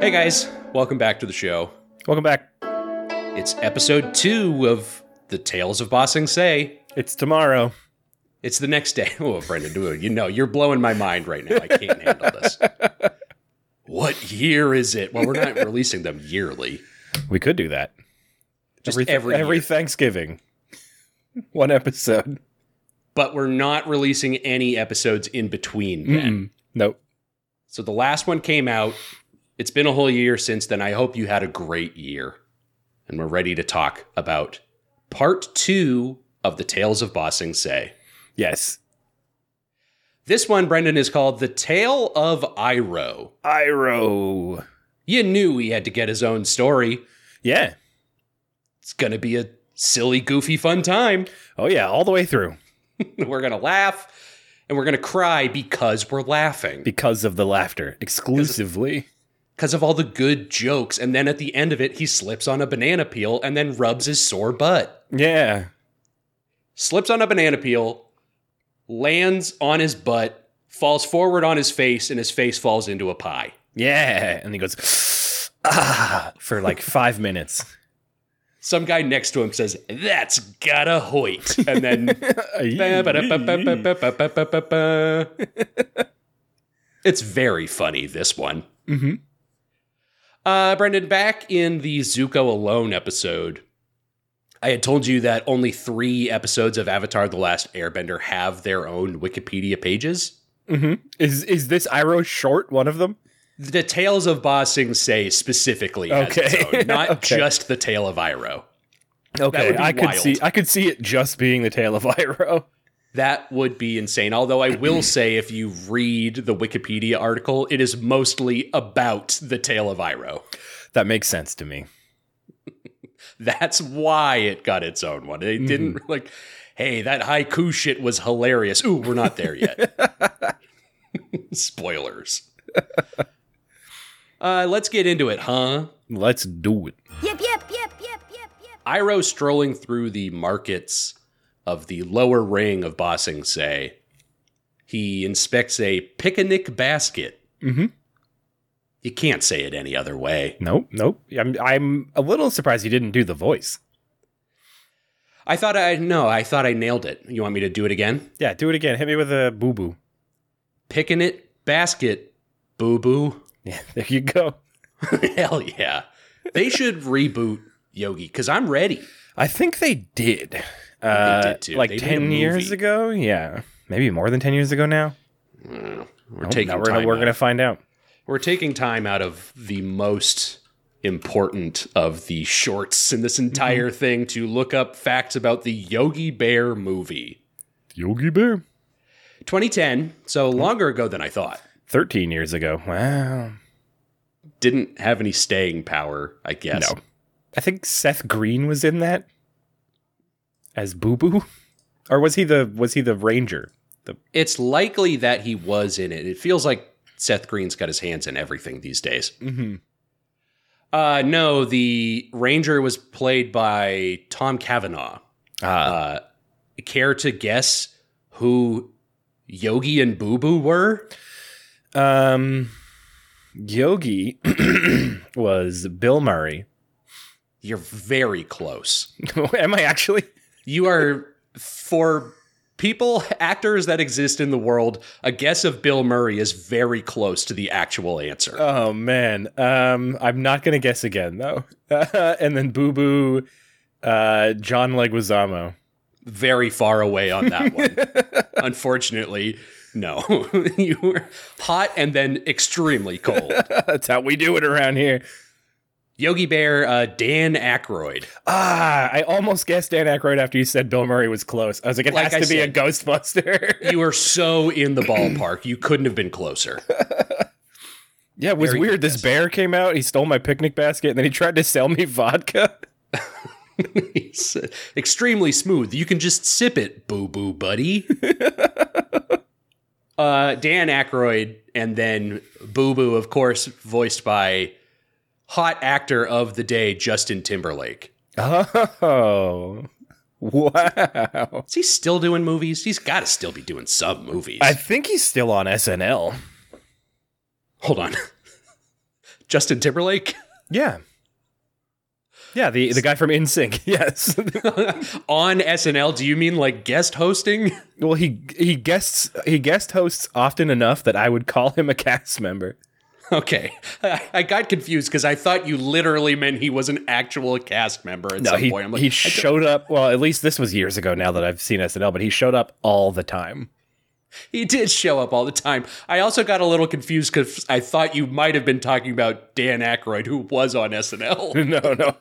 Hey guys, welcome back to the show. Welcome back. It's episode two of the Tales of Ba Sing Se. It's tomorrow. It's the next day. Oh, Brendan, do it. You know, you're blowing my mind right now. I can't handle this. What year is it? Well, we're not releasing them yearly. We could do that. Just every every every. Thanksgiving. One episode. But we're not releasing any episodes in between then. Mm-mm. Nope. So the last one came out. It's been a whole year since then. I hope you had a great year. And we're ready to talk about part two of the Tales of Ba Sing Se. Yes. This one, Brendan, is called The Tale of Iroh. Iro. You knew he had to get his own story. Yeah. It's going to be a silly, goofy, fun time. Oh yeah, all the way through. we're going to laugh and we're going to cry because we're laughing. Because of the laughter. Exclusively. Because of all the good jokes. And then at the end of it, he slips on a banana peel and then rubs his sore butt. Yeah. Slips on a banana peel, lands on his butt, falls forward on his face, and his face falls into a pie. Yeah. And he goes ah for like five minutes. Some guy next to him says, That's gotta hoit. And then it's very funny, this one. hmm Uh, Brendan, back in the Zuko Alone episode, I had told you that only three episodes of Avatar The Last Airbender have their own Wikipedia pages. hmm Is is this Iroh short one of them? The Tales of Ba Sing Se specifically Okay. own, not Okay. just the Tale of Iroh. Okay, I could wild. see I could see it just being the tale of Iroh. That would be insane. Although I will say, if you read the Wikipedia article, it is mostly about the Tale of Iroh. That makes sense to me. That's why it got its own one. It didn't Mm-hmm. like, hey, that haiku shit was hilarious. Ooh, we're not there yet. Spoilers. Uh, let's get into it, huh? Let's do it. Yep, yep, yep, yep, yep, yep. Iroh strolling through the markets of the lower ring of Ba Sing Se. He inspects a picnic basket. Mm-hmm. You can't say it any other way. Nope, nope. I'm I'm a little surprised he didn't do the voice. I thought I no, I thought I nailed it. You want me to do it again? Yeah, do it again. Hit me with a boo boo. Picnic basket, boo boo. Yeah, there you go. Hell yeah. They should reboot Yogi because I'm ready. I think they did. Uh. Like They did ten years ago. Yeah, maybe more than ten years ago now. Uh, we're taking we're time gonna, we're gonna find out. we're taking time out of the most important of the shorts in this entire thing to look up facts about the Yogi Bear movie. Yogi Bear. 2010, so longer ago than I thought. Thirteen years ago. Wow. Didn't have any staying power, I guess. No, I think Seth Green was in that as Boo Boo, or was he the was he the Ranger? The It's likely that he was in it. It feels like Seth Green's got his hands in everything these days. mm-hmm. Uh, no, the Ranger was played by Tom Cavanagh. Ah, Uh, care to guess who Yogi and Boo Boo were? um, Yogi was Bill Murray. You're very close. Am I actually? You are for people, actors that exist in the world. A guess of Bill Murray is very close to the actual answer. Oh man, um, I'm not gonna guess again though. and then Boo Boo, uh, John Leguizamo. very far away on that one. Unfortunately, no. you were hot and then extremely cold. That's how we do it around here. Yogi Bear, uh, Dan Aykroyd. Ah, I almost guessed Dan Aykroyd after you said Bill Murray was close. I was like, it Like has I to be a. Ghostbuster. You were so in the ballpark. You couldn't have been closer. yeah, it was Very weird. This guess. bear came out. He stole my picnic basket, and then he tried to sell me vodka. It's uh, extremely smooth. You can just sip it, boo boo buddy. uh, Dan Aykroyd, and then Boo Boo, of course, voiced by hot actor of the day, Justin Timberlake. Oh, wow! Is he still doing movies? He's got to still be doing some movies. I think he's still on SNL. Hold on. Justin Timberlake Yeah. Yeah, the the guy from NSYNC. Yes. on SNL? Do you mean like guest hosting? well, he he guests he guest hosts often enough that I would call him a cast member. Okay, I I got confused because I thought you literally meant he was an actual cast member at No, some he point. I'm like, he showed up. Well, at least this was years ago. Now that I've seen SNL, but he showed up all the time. he did show up all the time. I also got a little confused because I thought you might have been talking about Dan Aykroyd, who was on SNL. No, no,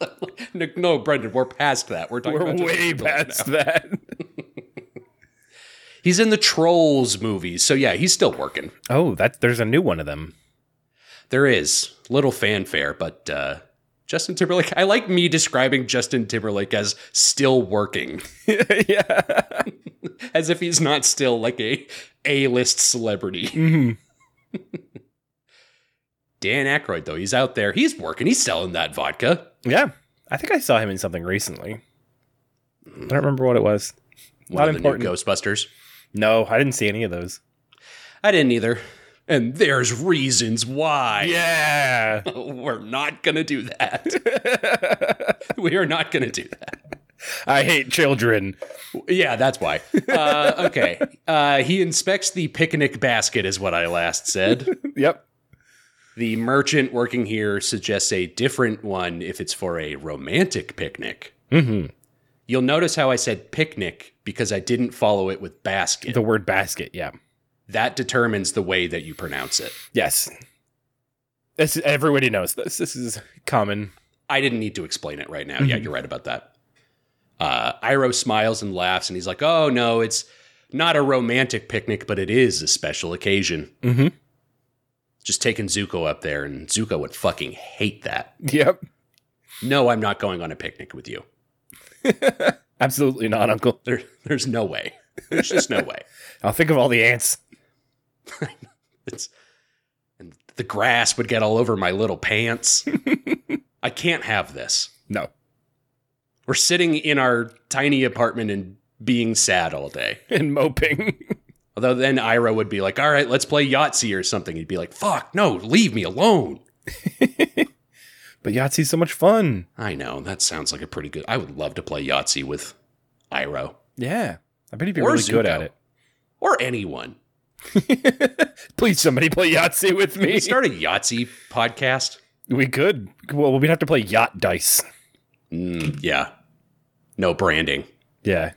no, no, Brendan, we're past that. We're talking we're way past now. that. He's in the Trolls movies, so yeah, he's still working. Oh, that there's a new one of them. There is little fanfare, but uh, Justin Timberlake. I like me describing Justin Timberlake as still working, yeah. as if he's not still like a A-list celebrity. Mhm. Dan Aykroyd, though, he's out there. He's working. He's selling that vodka. Yeah. I think I saw him in something recently. I don't remember what it was. One Not of the important. new Ghostbusters. No, I didn't see any of those. I didn't either. And there's reasons why. Yeah. We're not going to do that. we are not going to do that. I hate children. Yeah, that's why. Uh, okay. Uh, he inspects the picnic basket, is what I last said. Yep. The merchant working here suggests a different one if it's for a romantic picnic. hmm You'll notice how I said picnic because I didn't follow it with basket. The word basket. Yeah. That determines the way that you pronounce it. Yes. This, everybody knows this. This is common. I didn't need to explain it right now. Yeah, you're right about that. Uh, Iroh smiles and laughs, and he's like, "Oh no, it's not a romantic picnic, but it is a special occasion." Mm-hmm. Just taking Zuko up there, and Zuko would fucking hate that. Yep. No, I'm not going on a picnic with you. Absolutely not, Uncle. There, there's no way. There's just no way. I'll think of all the ants. It's and the grass would get all over my little pants. I can't have this. No. We're sitting in our tiny apartment and being sad all day. And moping. Although then Iroh would be like, "All right, let's play Yahtzee or something." He'd be like, "Fuck, no, leave me alone." but Yahtzee's so much fun. I know that sounds like a pretty good. I would love to play Yahtzee with Iroh Yeah. I bet he'd be Or really good at it. or anyone. Please, somebody play Yahtzee with Can we me. start a Yahtzee podcast? We could. Well, we'd have to play Yacht Dice. Mm, yeah, no branding. Yeah.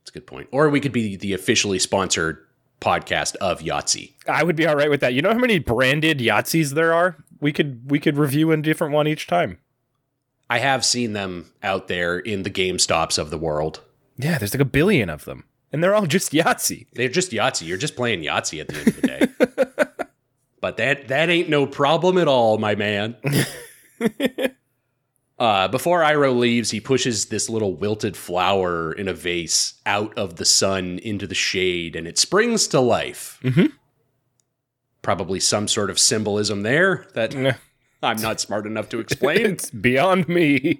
That's a good point. Or we could be the officially sponsored podcast of Yahtzee. I would be all right with that. You know how many branded Yahtzees there are? We could we could review a different one each time. I have seen them out there in the Game Stops of the world. Yeah, there's like a billion of them. And they're all just Yahtzee. They're just Yahtzee. You're just playing Yahtzee at the end of the day. but that that ain't no problem at all, my man. uh, before Iroh leaves, he pushes this little wilted flower in a vase out of the sun into the shade, and it springs to life. Mhm. Probably some sort of symbolism there that I'm not smart enough to explain. it's beyond me.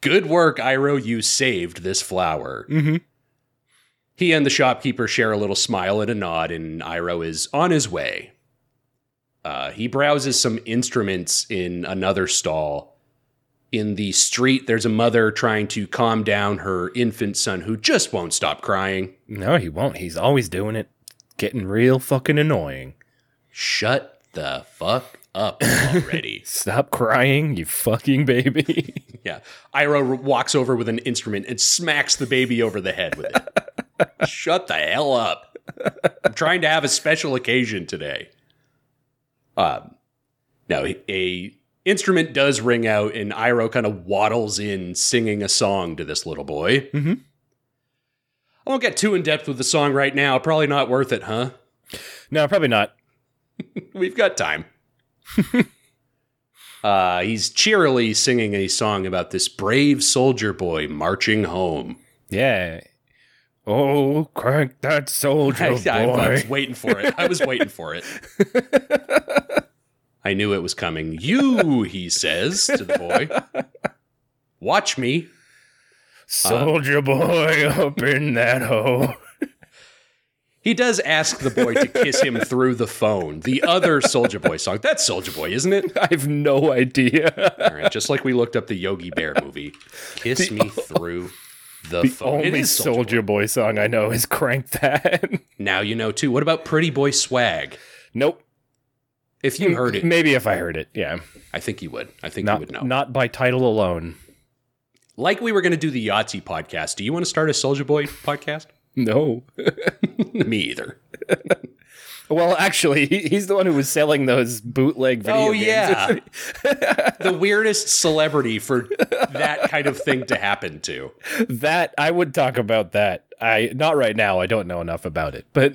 Good work, Iroh. You saved this flower. hmm He and the shopkeeper share a little smile and a nod, and Iroh is on his way. Uh, he browses some instruments in another stall. In the street, there's a mother trying to calm down her infant son who just won't stop crying. No, he won't. He's always doing it. Getting real fucking annoying. Shut the fuck up already. Stop crying, you fucking baby. yeah. Iroh walks over with an instrument and smacks the baby over the head with it. Shut the hell up. I'm trying to have a special occasion today. Um, no, a instrument does ring out, and Iroh kind of waddles in singing a song to this little boy. Mm-hmm. I won't get too in depth with the song right now. Probably not worth it, huh? no, probably not. We've got time. uh, he's cheerily singing a song about this brave soldier boy marching home. Yeah. Oh, crank that soldier I, boy. I- I was waiting for it. I was waiting for it. I knew it was coming. You, he says to the boy, watch me. soldier boy up in that hole. He does ask the boy to kiss him through the phone. The other Soldier Boy song. That's Soldier Boy, isn't it? I have no idea. All right, just like we looked up the Yogi Bear movie. Kiss me through the, the. Only Soldier Boy song I know is Crank That. Now you know too. What about Pretty Boy Swag? nope. If you heard it, Maybe if I heard it, yeah. I think you would. I think you would know. not by title alone. like we were going to do the Yahtzee podcast. Do you want to start a Soldier Boy podcast? No. me either. Well, actually, he's the one who was selling those bootleg video Oh games. yeah, the weirdest celebrity for that kind of thing to happen to. that I would talk about that. I not right now. I don't know enough about it, but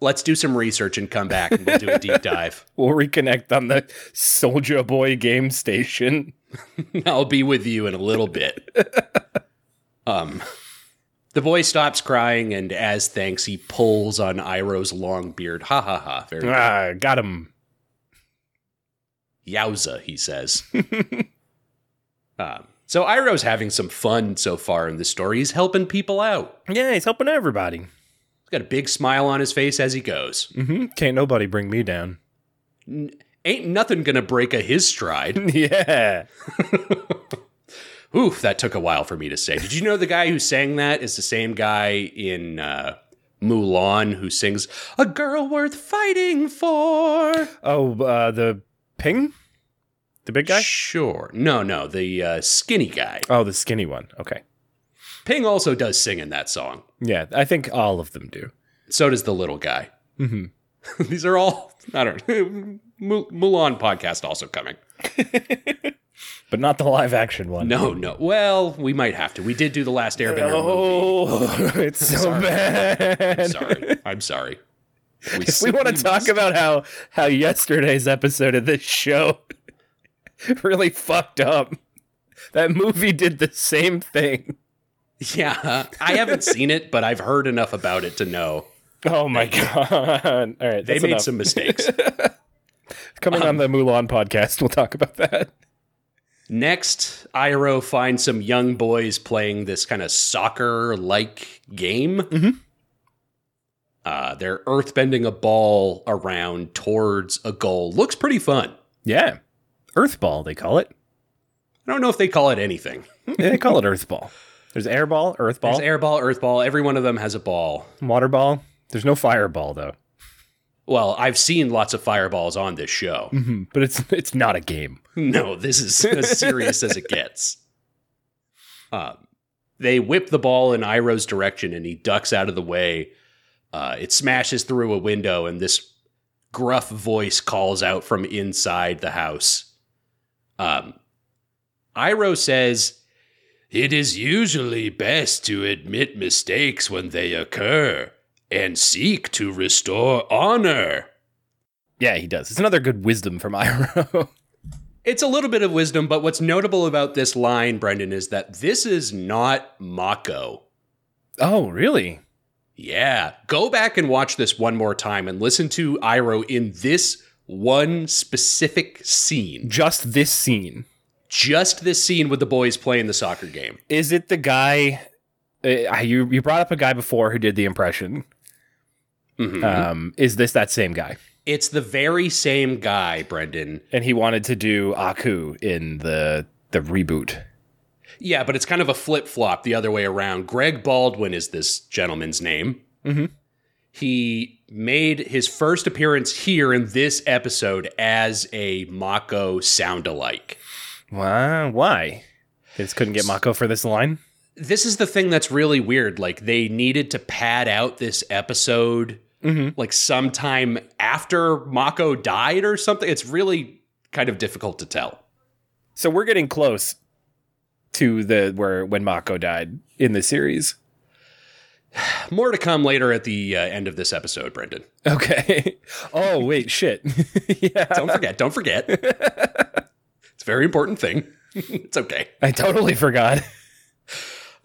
Let's do some research and come back and we'll do a deep dive. we'll reconnect on the Soldier Boy game station. I'll be with you in a little bit. Um, the boy stops crying, and as thanks, he pulls on Iroh's long beard. Ha ha ha! Very Ah, got him. yowza, he says. um, so Iroh's having some fun so far in the story. He's helping people out. Yeah, he's helping everybody. He's got a big smile on his face as he goes. hmm Can't nobody bring me down. Ain't nothing gonna break a his stride. yeah. Oof, that took a while for me to say. Did you know the guy who sang that is the same guy in uh, Mulan who sings "A Girl Worth Fighting For"? Oh, uh, the ping, the big guy. Sure. No, no, the uh, skinny guy. Oh, the skinny one. Okay. Ping also does sing in that song. Yeah, I think all of them do. So does the little guy. hmm These are all I don't Mulan podcast also coming. But not the live action one. No, no. Well, we might have to. We did do the last Airbender oh, movie. Oh, it's so Sorry. bad. I'm sorry. I'm sorry. If we want to talk about how how yesterday's episode of this show really fucked up, that movie did the same thing. Yeah, I haven't seen it, but I've heard enough about it to know Oh my god! All right, they made enough. some mistakes. Coming on the um, Mulan podcast, we'll talk about that. Next, Iroh finds some young boys playing this kind of soccer-like game. Mhm. Uh, they're earthbending a ball around towards a goal. Looks pretty fun. Yeah, Earthball they call it. I don't know if they call it anything. Yeah, they call it Earthball. There's Airball, Earthball, There's airball, earthball. Every one of them has a ball. Waterball. There's no Fireball though, Well, I've seen lots of fireballs on this show. hmm but it's it's not a game. No, this is as serious as it gets. Um, they whip the ball in Iroh's direction and he ducks out of the way. Uh, it smashes through a window and this gruff voice calls out from inside the house. Um, Iroh says, It is usually best to admit mistakes when they occur and seek to restore honor. Yeah, he does. It's another good wisdom from Iroh. It's a little bit of wisdom, but what's notable about this line, Brendan, is that this is not Mako. oh, really? Yeah. Go back and watch this one more time and listen to Iroh in this one specific scene. Just this scene. Just this scene with the boys playing the soccer game. Is it the guy? Uh, you you brought up a guy before who did the impression. Mhm. Um, is this that same guy? It's the very same guy, Brendan. And he wanted to do Aku in the the reboot. Yeah, but it's kind of a flip flop the other way around. Greg Baldwin is this gentleman's name. Mhm. He made his first appearance here in this episode as a Mako sound alike. Wow, why? They just couldn't get Mako for this line. This is the thing that's really weird. Like, they needed to pad out this episode Mm-hmm. like sometime after Mako died or something. It's really kind of difficult to tell. So we're getting close to the where when Mako died in the series. More to come later at the uh, end of this episode, Brendan. Okay. Oh wait, shit. yeah. Don't forget. Don't forget. it's a very important thing. it's okay. I totally forgot.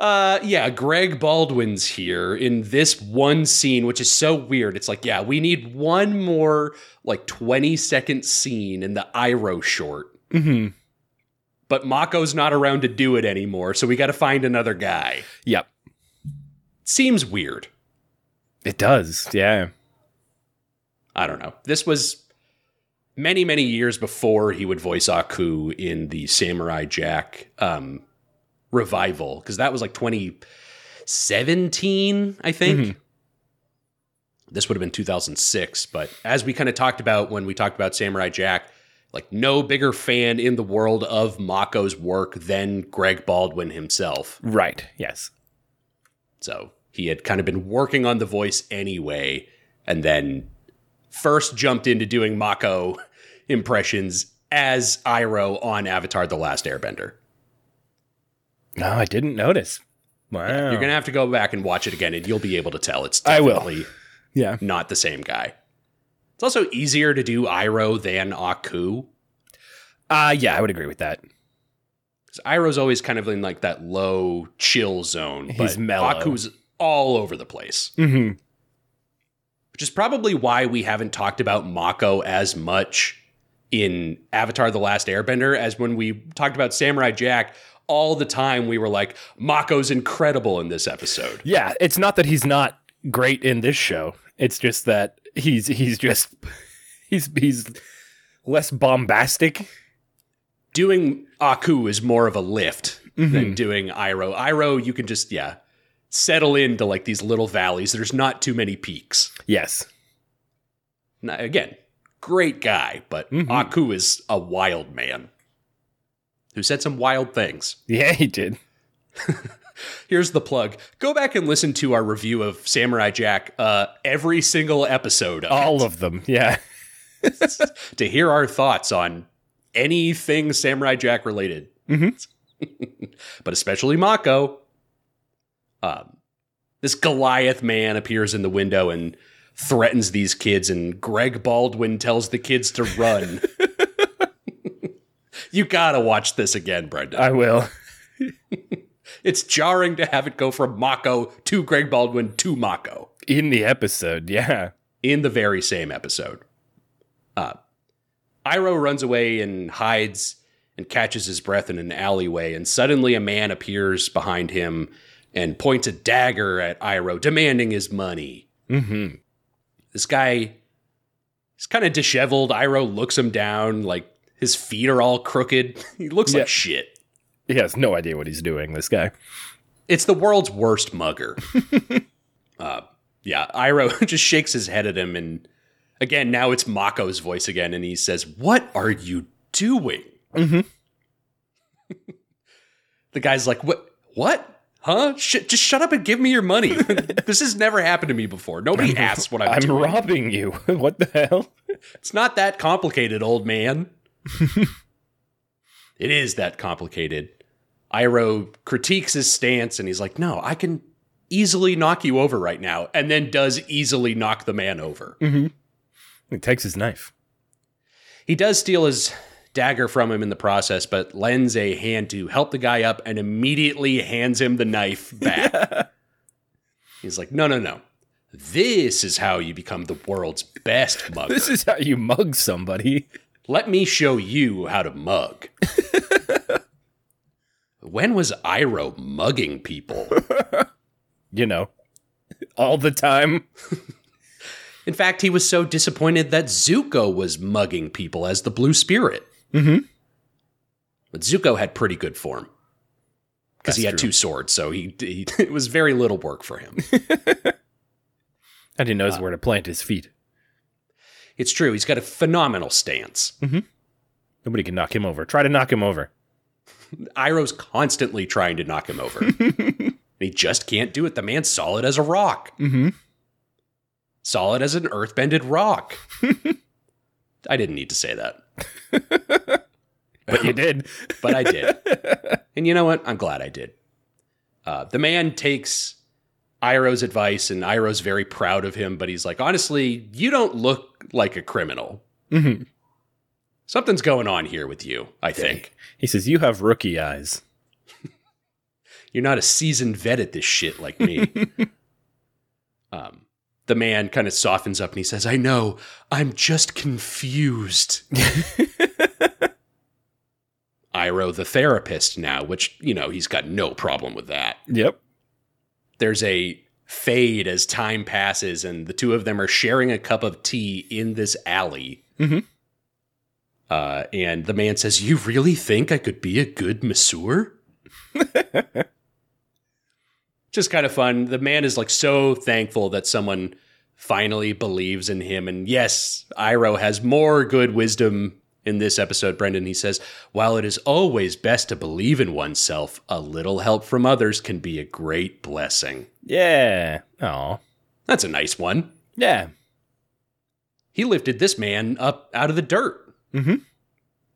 Uh, yeah, Greg Baldwin's here in this one scene, which is so weird. It's like, yeah, we need one more like 20 second scene in the Iroh short, hmm but Mako's not around to do it anymore, so we got to find another guy. Yep. Seems weird. It does. Yeah. I don't know. This was many, many years before he would voice Aku in the Samurai Jack um, revival, because that was like 2017, I think. Mhm. This would have been 2006. But as we kind of talked about when we talked about Samurai Jack, like no bigger fan in the world of Mako's work than Greg Baldwin himself. Right. Yes. So he had kind of been working on the voice anyway, and then first jumped into doing Mako impressions as Iroh on Avatar The Last Airbender. No, I didn't notice. Wow. You're going to have to go back and watch it again, and you'll be able to tell it's I will. definitely Yeah. not the same guy. It's also easier to do Iroh than Aku. Uh yeah, I would agree with that. Because Iroh's always kind of in like that low chill zone. He's but mellow. Aku's all over the place. Mm-hmm. which is probably why we haven't talked about Mako as much in Avatar The Last Airbender as when we talked about Samurai Jack. All the time we were like, Mako's incredible in this episode. Yeah, it's not that he's not great in this show. It's just that he's he's just he's he's less bombastic. Doing Aku is more of a lift than doing Iroh. Iroh, you can just, yeah, settle into like these little valleys. There's not too many peaks. Yes. Now, again, great guy, but Mhm. Aku is a wild man who said some wild things. Yeah, he did. Here's the plug. Go back and listen to our review of Samurai Jack, uh, every single episode of All it, of them. Yeah. to hear our thoughts on anything Samurai Jack related. Mhm. but especially Mako. Um, this Goliath man appears in the window and threatens these kids, and Greg Baldwin tells the kids to run. You gotta watch this again, Brendan. I will. It's jarring to have it go from Mako to Greg Baldwin to Mako In the episode, yeah. in the very same episode. Uh, Iroh runs away and hides and catches his breath in an alleyway, and suddenly a man appears behind him and points a dagger at Iroh, demanding his money. Mm-hmm. This guy is kind of disheveled. Iroh looks him down, like his feet are all crooked. he looks Yeah. like shit. He has no idea what he's doing, this guy. It's the world's worst mugger. uh, yeah, Iroh just shakes his head at him, and again, now it's Mako's voice again, and he says, "What are you doing?" Mhm. the guy's like, "What? What? Huh? Sh- just shut up and give me your money. this has never happened to me before. Nobody asks what I'm, I'm doing. robbing you. what the hell? It's not that complicated, old man. it is that complicated. Iroh critiques his stance and he's like, no, I can easily knock you over right now. And then does easily knock the man over. Mm-hmm. He takes his knife. He does steal his dagger from him in the process, but lends a hand to help the guy up and immediately hands him the knife back. He's like, no, no, no. This is how you become the world's best mugger. This is how you mug somebody. Let me show you how to mug. when was Iroh mugging people? You know, all the time. In fact, he was so disappointed that Zuko was mugging people as the Blue Spirit. Mhm. But Zuko had pretty good form because he had true. two swords, so he, he it was very little work for him. And he knows where to plant his feet. It's true; he's got a phenomenal stance. Nobody can knock him over. Try to knock him over. Iroh's constantly trying to knock him over. he just can't do it. The man's solid as a rock. Mm-hmm. Solid as an earthbended rock. I didn't need to say that, But you did. but I did. and you know what? I'm glad I did. Uh, the man takes Iroh's advice, and Iroh's very proud of him, but he's like, honestly, you don't look like a criminal. Mhm. Something's going on here with you, I think. He says, You have rookie eyes. You're not a seasoned vet at this shit like me. um, the man kind of softens up and he says, I know, I'm just confused. Iroh, the therapist now, which, you know, he's got no problem with that. Yep. There's a fade as time passes, and the two of them are sharing a cup of tea in this alley. Mhm. Uh, and the man says, "You really think I could be a good masseur?" Just kind of fun. The man is like so thankful that someone finally believes in him. And yes, Iroh has more good wisdom in this episode, Brendan. He says, While it is always best to believe in oneself, a little help from others can be a great blessing. Yeah. Oh. That's a nice one. Yeah. He lifted this man up out of the dirt. Mhm.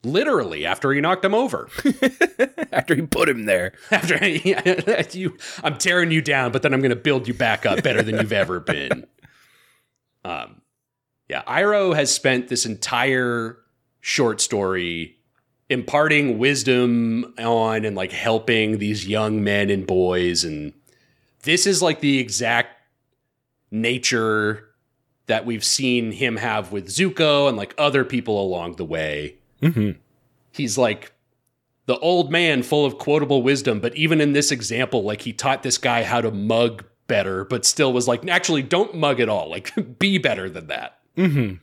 Literally, after he knocked him over. After he put him there. after you, I'm tearing you down, but then I'm going to build you back up better than you've ever been. Um, yeah, Iroh has spent this entire short story imparting wisdom on and like helping these young men and boys, and this is like the exact nature that we've seen him have with Zuko and like other people along the way Mm-hmm. he's like the old man full of quotable wisdom but even in this example like he taught this guy how to mug better but still was like actually don't mug at all like be better than that Mm-hmm.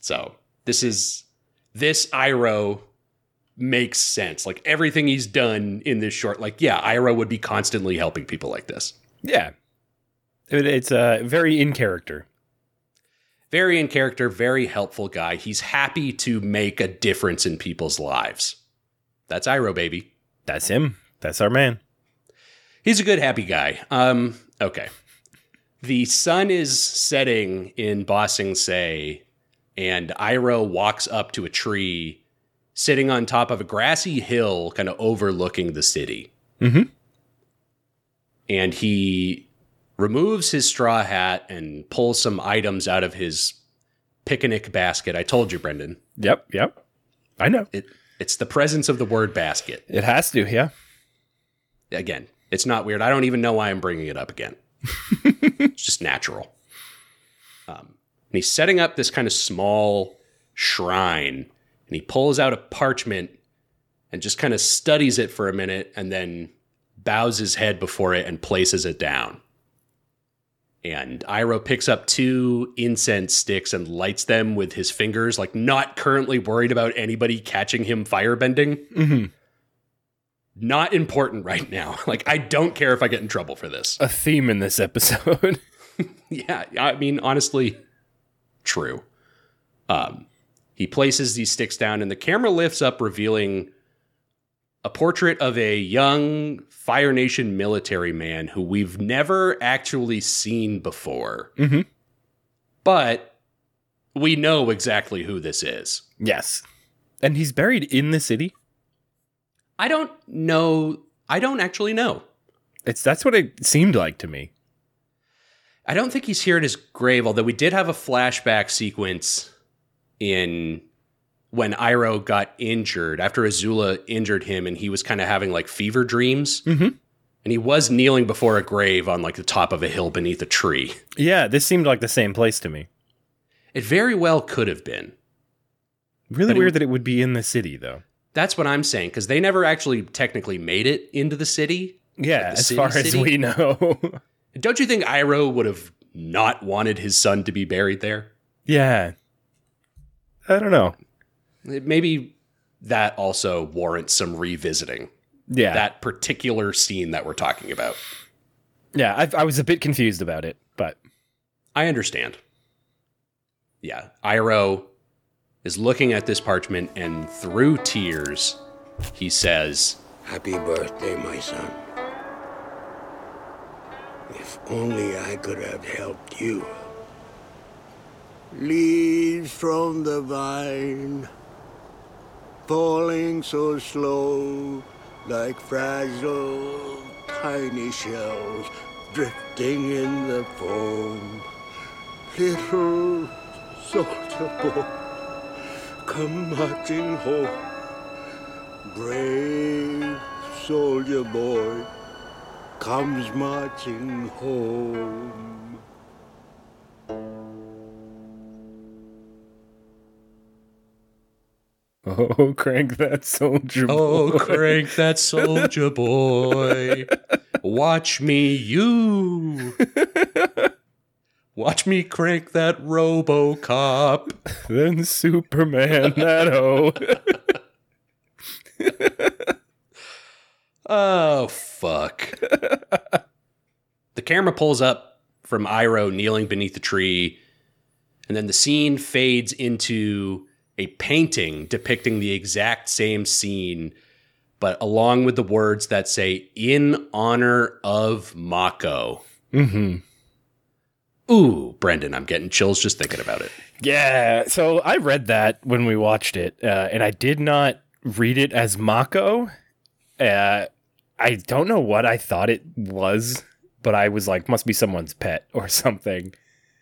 so this is this Iroh makes sense like everything he's done in this short like yeah Iroh would be constantly helping people like this Yeah. It- it's uh, very in character. very in character very helpful guy he's happy to make a difference in people's lives that's Iroh baby That's him. That's our man. He's a good, happy guy. Um, okay. The sun is setting in Bossing Sing Se, and Iroh walks up to a tree sitting on top of a grassy hill, kind of overlooking the city. Mhm. And he removes his straw hat and pulls some items out of his picnic basket. I told you, Brendan. Yep. Yep. I know. It, it's the presence of the word basket. It has to. Yeah. again, it's not weird. I don't even know why I'm bringing it up again. it's just natural. Um, and he's setting up this kind of small shrine, and he pulls out a parchment and just kind of studies it for a minute, and then bows his head before it and places it down. And Iroh picks up two incense sticks and lights them with his fingers, like not currently worried about anybody catching him firebending Mm-hmm. not important right now. Like, I don't care if I get in trouble for this. A theme in this episode. yeah, I mean, honestly, true. Um, he places these sticks down, and the camera lifts up, revealing a portrait of a young Fire Nation military man who we've never actually seen before. Mhm. But we know exactly who this is. yes. And he's buried in the city. I don't know. I don't actually know. It's that's what it seemed like to me. I don't think he's here at his grave, although we did have a flashback sequence in when Iroh got injured after Azula injured him and he was kind of having like fever dreams. Mhm. And he was kneeling before a grave on like the top of a hill beneath a tree. Yeah, this seemed like the same place to me. It very well could have been. Really But it- weird that it would be in the city though. That's what I'm saying because they never actually technically made it into the city. Yeah, Like as city far as city? we know. Don't you think Iroh would have not wanted his son to be buried there? yeah. I don't know. Maybe that also warrants some revisiting. Yeah. that particular scene that we're talking about. yeah, I, I was a bit confused about it, but I understand. Yeah, Iroh is looking at this parchment and through tears, he says, Happy birthday, my son. Only I could have helped you. Leaves from the vine, falling so slow, like fragile, tiny shells drifting in the foam. Little soldier boy, come marching home. Brave soldier boy comes marching home. oh, crank that soldier. Oh, boy. crank that soldier boy. Watch me, you. Watch me crank that RoboCop. then Superman that oh. Oh fuck. the camera pulls up from Iroh kneeling beneath the tree, and then the scene fades into a painting depicting the exact same scene, but along with the words that say "In honor of Mako." mm-hmm. Ooh, Brendan, I'm getting chills just thinking about it. Yeah, so I read that when we watched it, uh, and I did not read it as Mako. Uh, I don't know what I thought it was, but I was like, must be someone's pet or something.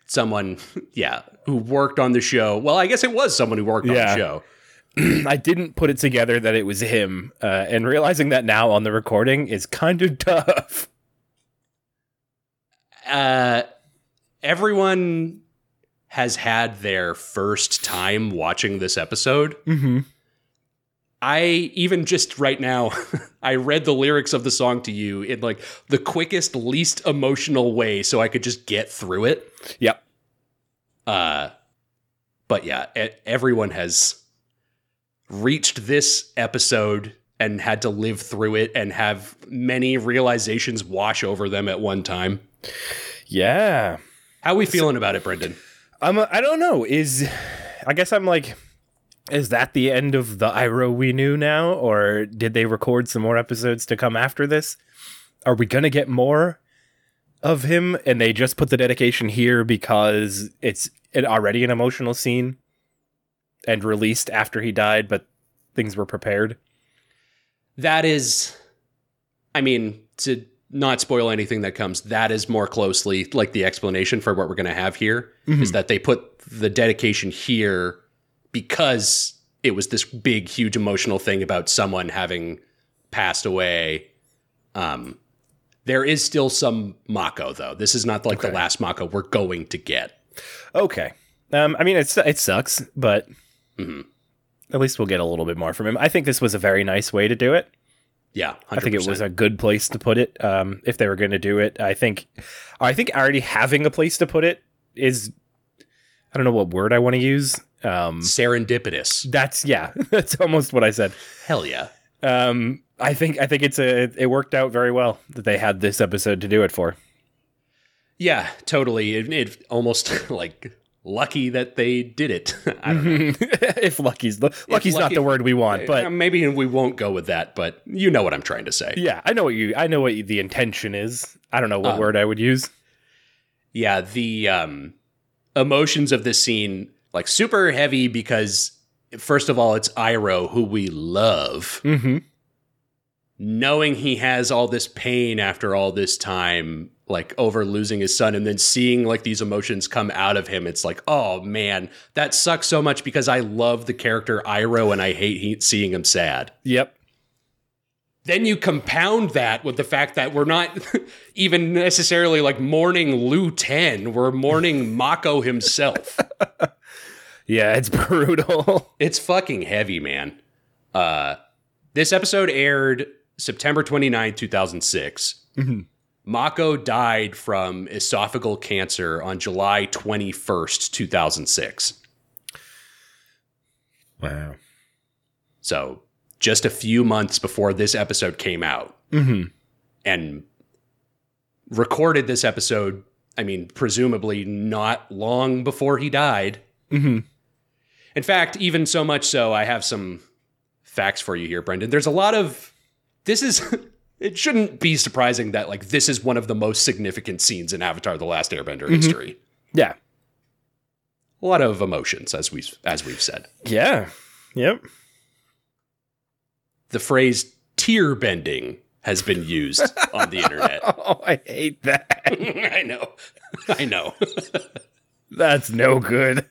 Someone, yeah, who worked on the show. Well, I guess it was someone who worked on the show. I didn't put it together that it was him, uh, and realizing that now on the recording is kind of tough. uh, everyone has had their first time watching this episode. Mm-hmm. I even just right now, I read the lyrics of the song to you in like the quickest, least emotional way so I could just get through it. Yep. Uh, but yeah, everyone has reached this episode and had to live through it and have many realizations wash over them at one time. Yeah. How are we feeling about it, Brendan? I'm. A, I don't know. Is I guess I'm like, is that the end of the Iroh we knew now, or did they record some more episodes to come after this? Are we gonna get more of him, and they just put the dedication here because it's already an emotional scene and released after he died, but things were prepared. that is i mean to not spoil anything that comes that is more closely like the explanation for what we're going to have here mm-hmm. is that they put the dedication here because it was this big huge emotional thing about someone having passed away um there is still some mako though this is not like the last mako we're going to get Okay. Um, I mean, it's it sucks, but Mhm. at least we'll get a little bit more from him. I think this was a very nice way to do it. yeah 100%. I think it was a good place to put it. Um, if they were going to do it, I think, I think already having a place to put it is, I don't know what word I want to use. Um, serendipitous that's yeah, that's almost what I said. hell yeah Um, I think I think it's a it worked out very well that they had this episode to do it for. Yeah, totally. It, it almost like lucky that they did it. I don't know. if lucky's lucky's not lucky- the word we want, Uh, but maybe we won't go with that. But you know what I'm trying to say. yeah, I know what you I know what the intention is. I don't know what Um, word I would use. Yeah, the um, emotions of this scene like super heavy because first of all, it's Iroh who we love, Mm-hmm. knowing he has all this pain after all this time. Like over losing his son, and then seeing like these emotions come out of him, it's like, oh man, that sucks so much because I love the character Iroh and I hate he- seeing him sad. Yep. Then you compound that with the fact that we're not even necessarily like mourning Lu Ten, we're mourning Mako himself. Yeah, it's brutal. it's fucking heavy, man. Uh, this episode aired September 29, 2006. Mhm. Mako died from esophageal cancer on July 21st, 2006. wow. So just a few months before this episode came out. Mm-hmm. and recorded this episode. I mean, presumably not long before he died. Mm-hmm. In fact, even so much so, I have some facts for you here, Brendan. There's a lot of this is. It shouldn't be surprising that like this is one of the most significant scenes in Avatar: The Last Airbender history. Yeah. A lot of emotions, as we as we've said. Yeah. Yep. The phrase "tear bending" has been used on the internet. Oh, I hate that. I know, I know. That's no good.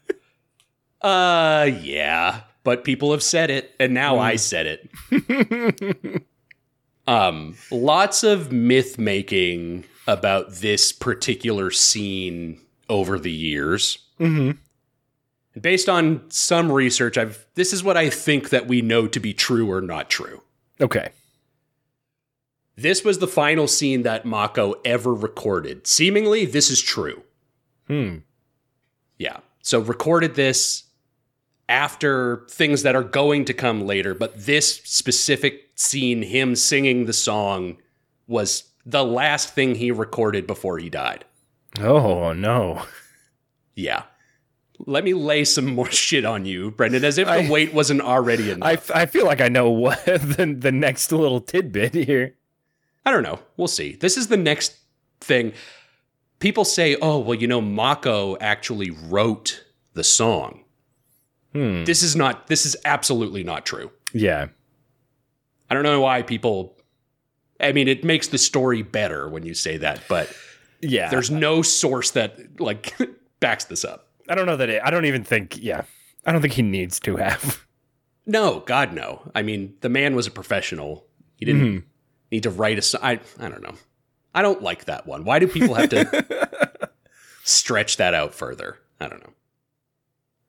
Uh, yeah, but people have said it, and now I said it. um, lots of myth making about this particular scene over the years. Mm-hmm. Based on some research, I've this is what I think that we know to be true or not true. Okay. This was the final scene that Mako ever recorded. Seemingly, this is true. Hmm. Yeah. So recorded this after things that are going to come later, but this specific scene, him singing the song, was the last thing he recorded before he died. Oh no. Yeah. Let me lay some more shit on you, Brendan, as if the I- weight wasn't already enough. I, I feel like I know what the, the next little tidbit here. I don't know. We'll see. This is the next thing. People say, oh, well, you know, Mako actually wrote the song. Hmm. This is not, this is absolutely not true. Yeah. I don't know why people, I mean, it makes the story better when you say that, but Yeah. there's no source that, like, backs this up. I don't know that it, I don't even think, yeah. I don't think he needs to have. No, God, no. I mean, the man was a professional. He didn't need to write a song. I, I don't know. I don't like that one. Why do people have to stretch that out further? I don't know.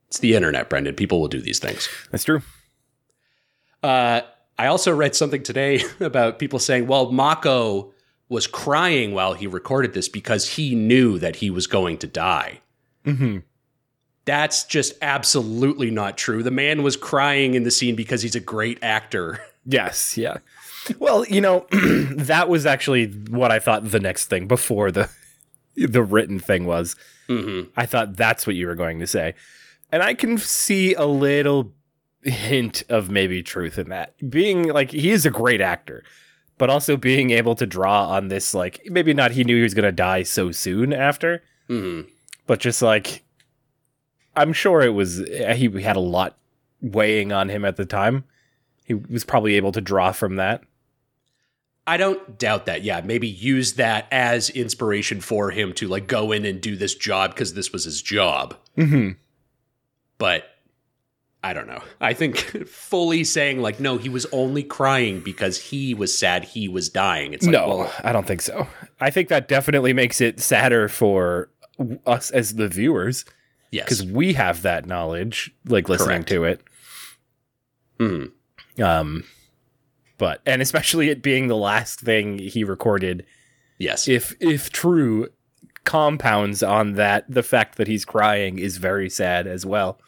It's the internet, Brendan. People will do these things. That's true. Uh, I also read something today about people saying, well, Mako was crying while he recorded this because he knew that he was going to die. hmm That's just absolutely not true. The man was crying in the scene because he's a great actor. Yes, yeah. Well, you know, that was actually what I thought the next thing before the the written thing was. hmm I thought that's what you were going to say. And I can see a little hint of maybe truth in that. Being like he is a great actor, but also being able to draw on this like maybe not he knew he was going to die so soon after, hmm but just like I'm sure it was he had a lot weighing on him at the time. He was probably able to draw from that. I don't doubt that. Yeah, maybe use that as inspiration for him to like go in and do this job because this was his job. Mm-hmm. But I don't know. I think fully saying like no, he was only crying because he was sad he was dying. It's like, no, well, I don't think so. I think that definitely makes it sadder for us as the viewers yes. because we have that knowledge, like listening Correct. to it. Mhm. Um, but and especially it being the last thing he recorded, Yes. if if true, compounds on that the fact that he's crying is very sad as well.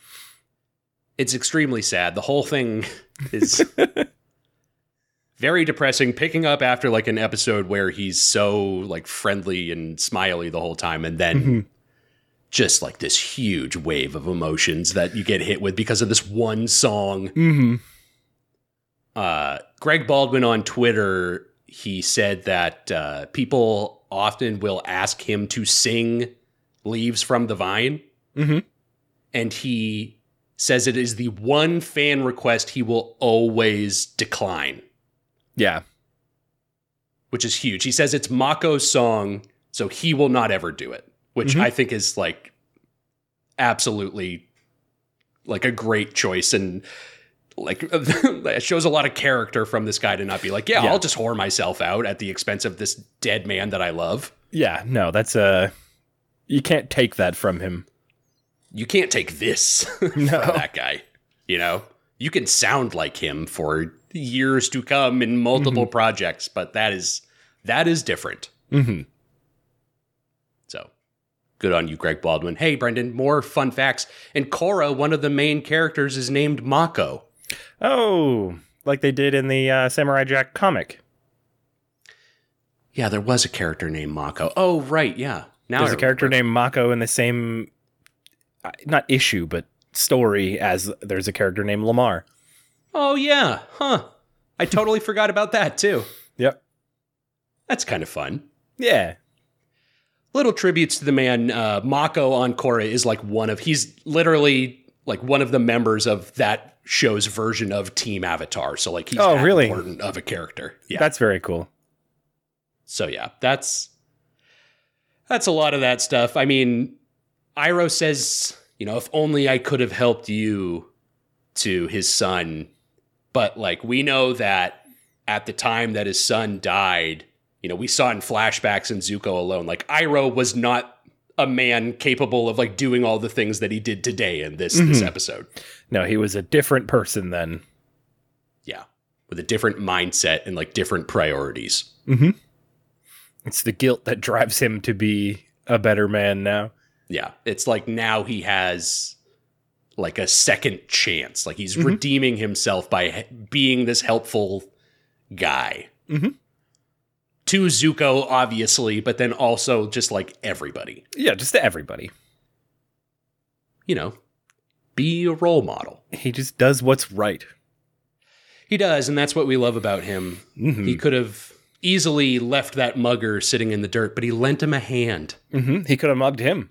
it's extremely sad. The whole thing is very depressing. Picking up after like an episode where he's so like friendly and smiley the whole time, and then Mhm. Just like this huge wave of emotions that you get hit with because of this one song. Mm-hmm. Uh, Greg Baldwin on Twitter, he said that uh, people often will ask him to sing "Leaves from the Vine." Mm-hmm. and he says it is the one fan request he will always decline, Yeah. which is huge. He says it's Mako's song, so he will not ever do it, which Mhm. I think is like absolutely like a great choice and like it shows a lot of character from this guy to not be like, yeah, Yeah. I'll just whore myself out at the expense of this dead man that I love. Yeah. No, that's uh you can't take that from him. You can't take this from that guy. You know, you can sound like him for years to come in multiple projects, but that is that is different. Mm-hmm. Good on you, Greg Baldwin. Hey, Brendan, more fun facts. And Korra, one of the main characters is named Mako. Oh, like they did in the uh, Samurai Jack comic. Yeah, there was a character named Mako. Oh, right, yeah. Now There's I a character remember. named Mako in the same, uh, not issue, but story as there's a character named Lamar. Oh, yeah. Huh. I totally forgot about that too. Yep. That's kind of fun. Yeah. Little tributes to the man uh, Mako on Korra is like one of he's literally like one of the members of that show's version of Team Avatar. So like he's Oh, really? important of a character. Yeah. That's very cool. so yeah, that's that's a lot of that stuff. I mean, Iroh says, you know, if only I could have helped you to his son, but like we know that at the time that his son died, you know, we saw in flashbacks in Zuko alone, like Iroh was not a man capable of like doing all the things that he did today in this this Mhm. episode. No, he was a different person then. Yeah. with a different mindset and like different priorities. It's the guilt that drives him to be a better man now. Yeah, it's like now he has like a second chance. Like he's redeeming himself by being this helpful guy. Mhm. To Zuko, obviously, but then also just like everybody. Yeah, just to everybody. You know, be a role model. He just does what's right. He does, and that's what we love about him. Mhm. He could have easily left that mugger sitting in the dirt, but he lent him a hand. hmm He could have mugged him.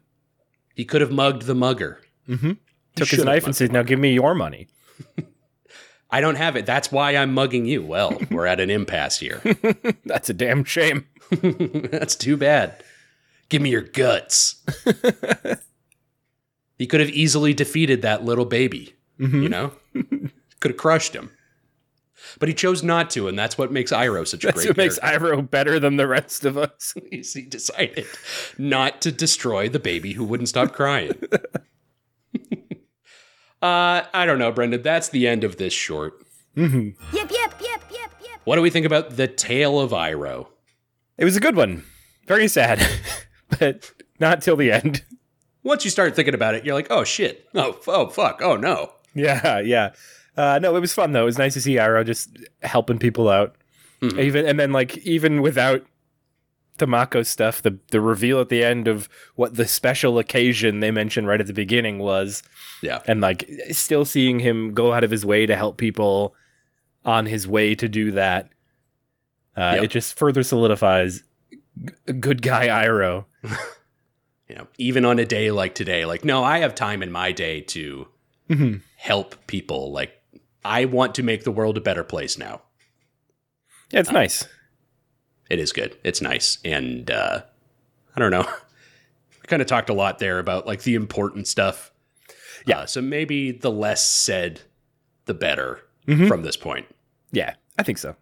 He could have mugged the mugger. Mm-hmm. Took his knife and said, "Now give me your money." I don't have it. That's why I'm mugging you. Well, we're at an impasse here. That's a damn shame. That's too bad. Give me your guts. he could have easily defeated that little baby, Mm-hmm. you know? could have crushed him. But he chose not to, and that's what makes Iroh such a That's great what makes character. Iroh better than the rest of us. he decided not to destroy the baby who wouldn't stop crying. Uh, I don't know, Brendan. That's the end of this short. Yep, yep, yep, yep, yep. What do we think about the tale of Iroh? It was a good one. Very sad, but not till the end. Once you start thinking about it, you're like, oh shit. Oh, oh fuck. Oh no. Yeah, yeah. Uh, no, it was fun though. It was nice to see Iroh just helping people out, even and then like even without the Mako stuff, the the reveal at the end of what the special occasion they mentioned right at the beginning was, Yeah. and like still seeing him go out of his way to help people on his way to do that. Uh, Yep. It just further solidifies g- good guy Iroh. you know, even on a day like today, like, no, I have time in my day to Mhm. help people. Like, I want to make the world a better place now. Yeah, it's nice. It is good. It's nice. And uh, I don't know. We kind of talked a lot there about like the important stuff. Yeah. Uh, so maybe the less said, the better Mhm. from this point. Yeah, I think so.